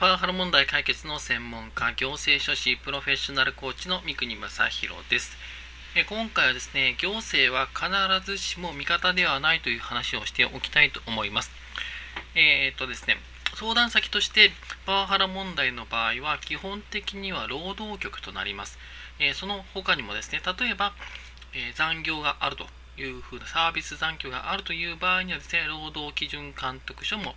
パワハラ問題解決の専門家、行政書士プロフェッショナルコーチの三国正弘です。え今回はですね、行政は必ずしも味方ではないという話をしておきたいと思います。えー、っとですね、相談先としてパワハラ問題の場合は基本的には労働局となります。えその他にもですね、例えば、え残業があるというふうなサービス残業があるという場合にはですね、労働基準監督署も、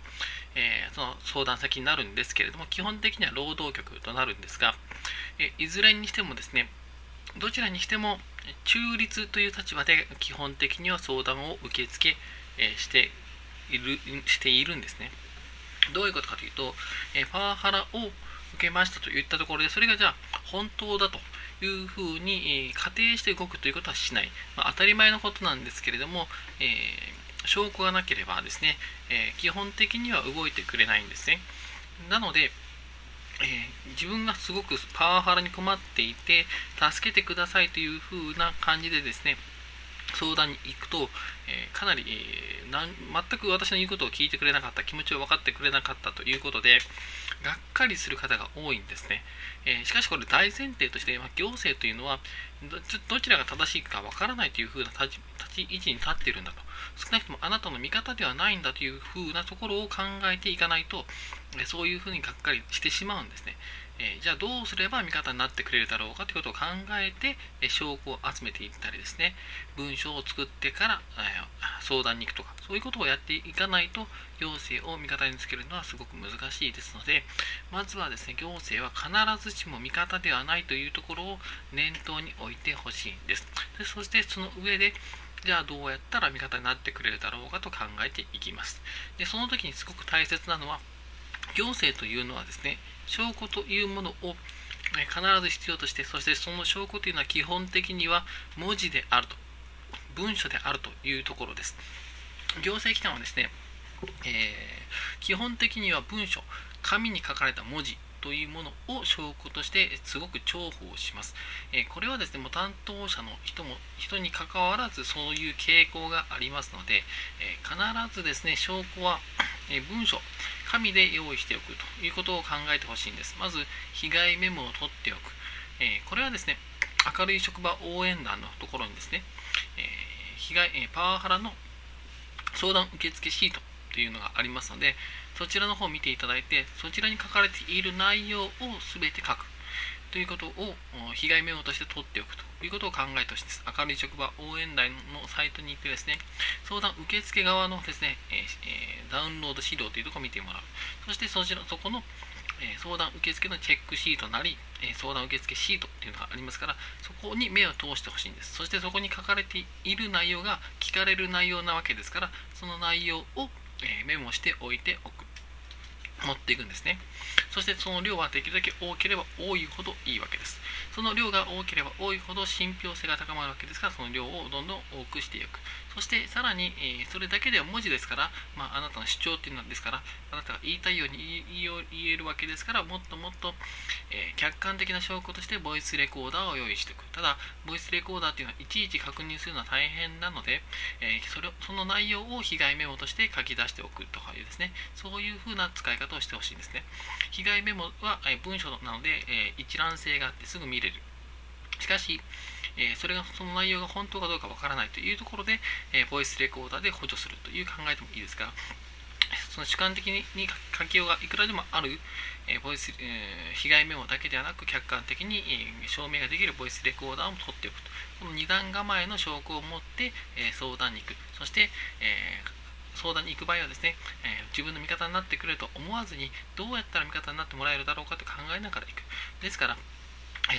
えー、その相談先になるんですけれども、基本的には労働局となるんですが、えいずれにしてもですね、どちらにしても中立という立場で基本的には相談を受け付け、えしているしているんですね。どういうことかというと、えパワハラを受けましたといったところで、それがじゃあ本当だというふうに、え仮定して動くということはしない、まあ、当たり前のことなんですけれども、えー、証拠がなければですね、えー、基本的には動いてくれないんですね。なので、え、自分がすごくパワハラに困っていて、助けてくださいというふうな感じでですね、相談に行くと、えー、かなり、えー、全く私の言うことを聞いてくれなかった、気持ちを分かってくれなかったということで、がっかりする方が多いんですね。えー、しかしこれ大前提として、まあ、行政というのはどちらが正しいか分からないというふうな立ち位置に立っているんだと。少なくともあなたの味方ではないんだというふうなところを考えていかないと、そういうふうにがっかりしてしまうんですね。えー、じゃあどうすれば味方になってくれるだろうかということを考えて、え証拠を集めていったりですね、文章を作ってから、え相談に行くとか、そういうことをやっていかないと、行政を味方につけるのはすごく難しいですので、まずはですね、行政は必ずしも味方ではないというところを念頭に置いてほしいんです。でそしてその上で、じゃあどうやったら味方になってくれるだろうかと考えていきます。でその時にすごく大切なのは、行政というのはですね、証拠というものを必ず必要として、そしてその証拠というのは基本的には文字であると、文書であるというところです。行政機関はですね、えー、基本的には文書、紙に書かれた文字というものを証拠としてすごく重宝します。えー、これはですね、もう担当者の人も人にかかわらずそういう傾向がありますので、えー、必ずですね、証拠は、え文書、紙で用意しておくということを考えてほしいんです。まず、被害メモを取っておく。えー、これはですね、明るい職場応援団のところにですね、えー、被害、えー、パワハラの相談受付シートというのがありますので、そちらの方を見ていただいて、そちらに書かれている内容を全て書く。ということを被害メモとして取っておくということを考えてほしいです。明るい職場応援団のサイトに行ってですね、相談受付側のですね、えー、ダウンロード資料というところを見てもらう。そしてそちら、そこの、え、相談受付のチェックシートなり、え、相談受付シートというのがありますから、そこに目を通してほしいんです。そしてそこに書かれている内容が聞かれる内容なわけですから、その内容を、えメモしておいておく。持っていくんですね。そしてその量はできるだけ多ければ多いほどいいわけです。その量が多ければ多いほど信憑性が高まるわけですから、その量をどんどん多くしていく。そしてさらに、えー、それだけでは文字ですから、まあ、あなたの主張っていうのですから、あなたが言いたいように言えるわけですから、もっともっと、えー、客観的な証拠としてボイスレコーダーを用意しておく。ただ、ボイスレコーダーっていうのはいちいち確認するのは大変なので、えー、それその内容を被害メモとして書き出しておくとかいうですね、そういうふうな使い方をしてほしいんですね。被害メモは、え文書なので、え一覧性があってすぐ見れる。しかし、えそれがその内容が本当かどうかわからないというところで、えボイスレコーダーで補助するという考えてもいいですが、その主観的に書きようがいくらでもある、えボイス、え被害メモだけではなく客観的に、え証明ができるボイスレコーダーも取っておくと。この二段構えの証拠を持って、え相談に行く。そして、え相談に行く場合はですね、え、自分の味方になってくれると思わずに、どうやったら味方になってもらえるだろうかと考えながら行く。ですから、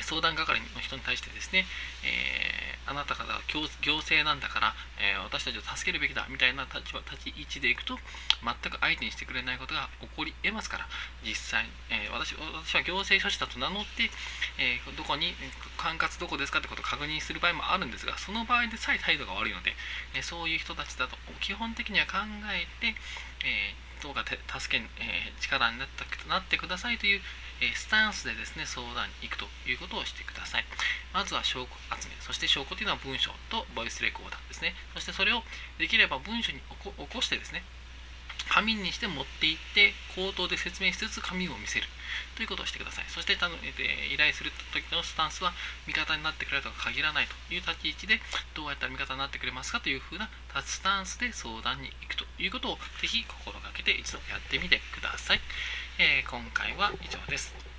相談係の人に対してですね、えー、あなた方は行政なんだから、えー、私たちを助けるべきだみたいな立場立ち位置でいくと全く相手にしてくれないことが起こり得ますから実際、えー、私私は行政書士だと名乗って、えどこに管轄どこですかってことを確認する場合もあるんですがその場合でさえ態度が悪いので、えそういう人たちだと基本的には考えて、えどうか助けに、え力になったなってくださいというえスタンスでですね、相談に行くということをしてください。まずは証拠集め、そして証拠というのは文章とボイスレコーダーですね。そしてそれをできれば文章に起こしてですね、紙にして持って行って口頭で説明しつつ紙を見せるということをしてください。そして頼、え、依頼する時のスタンスは味方になってくれるとは限らないという立ち位置でどうやったら味方になってくれますかというふうなスタンスで相談に行くということをぜひ心がけて一度やってみてください、えー、今回は以上です。